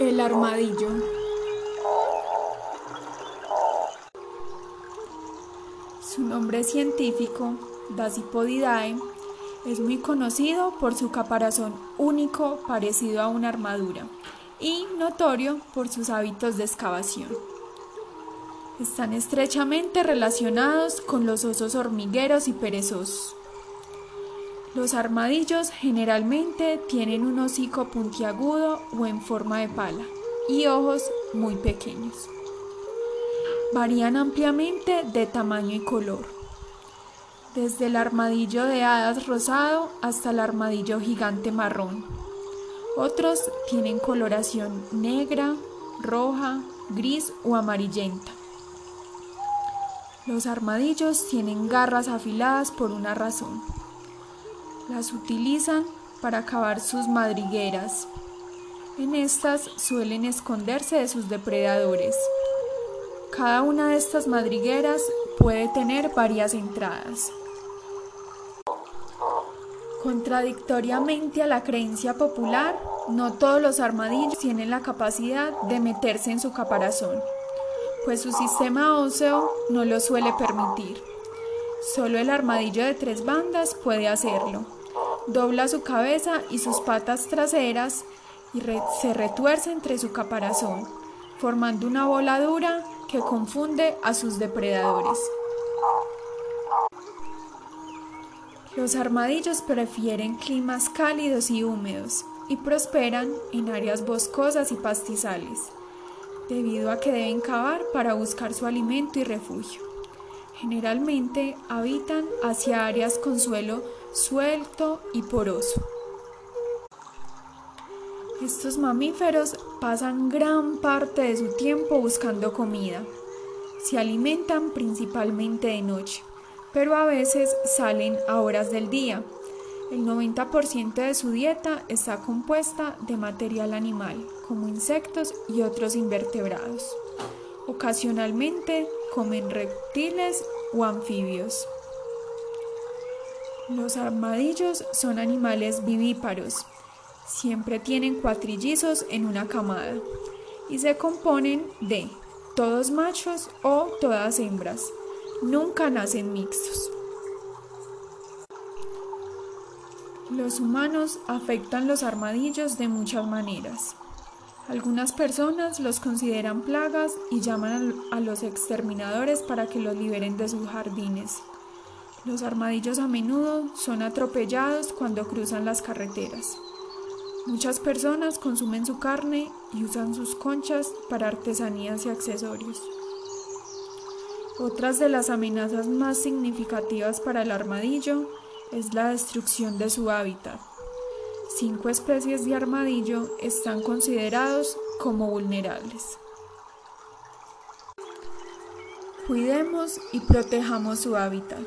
El armadillo. Su nombre científico, Dasypodidae, es muy conocido por su caparazón único parecido a una armadura y notorio por sus hábitos de excavación. Están estrechamente relacionados con los osos hormigueros y perezosos. Los armadillos generalmente tienen un hocico puntiagudo o en forma de pala y ojos muy pequeños. Varían ampliamente de tamaño y color, desde el armadillo de hadas rosado hasta el armadillo gigante marrón. Otros tienen coloración negra, roja, gris o amarillenta. Los armadillos tienen garras afiladas por una razón. Las utilizan para cavar sus madrigueras. En estas suelen esconderse de sus depredadores. Cada una de estas madrigueras puede tener varias entradas. Contradictoriamente a la creencia popular, no todos los armadillos tienen la capacidad de meterse en su caparazón, pues su sistema óseo no lo suele permitir. Solo el armadillo de tres bandas puede hacerlo dobla su cabeza y sus patas traseras y se retuerce entre su caparazón, formando una bola dura que confunde a sus depredadores. Los armadillos prefieren climas cálidos y húmedos y prosperan en áreas boscosas y pastizales, debido a que deben cavar para buscar su alimento y refugio. Generalmente habitan hacia áreas con suelo suelto y poroso. Estos mamíferos pasan gran parte de su tiempo buscando comida. Se alimentan principalmente de noche, pero a veces salen a horas del día. El 90% de su dieta está compuesta de material animal, como insectos y otros invertebrados. Ocasionalmente comen reptiles o anfibios. Los armadillos son animales vivíparos. Siempre tienen cuatrillizos en una camada y se componen de todos machos o todas hembras. Nunca nacen mixtos. Los humanos afectan los armadillos de muchas maneras. Algunas personas los consideran plagas y llaman a los exterminadores para que los liberen de sus jardines. Los armadillos a menudo son atropellados cuando cruzan las carreteras. Muchas personas consumen su carne y usan sus conchas para artesanías y accesorios. Otras de las amenazas más significativas para el armadillo es la destrucción de su hábitat. Cinco especies de armadillo están considerados como vulnerables. Cuidemos y protejamos su hábitat.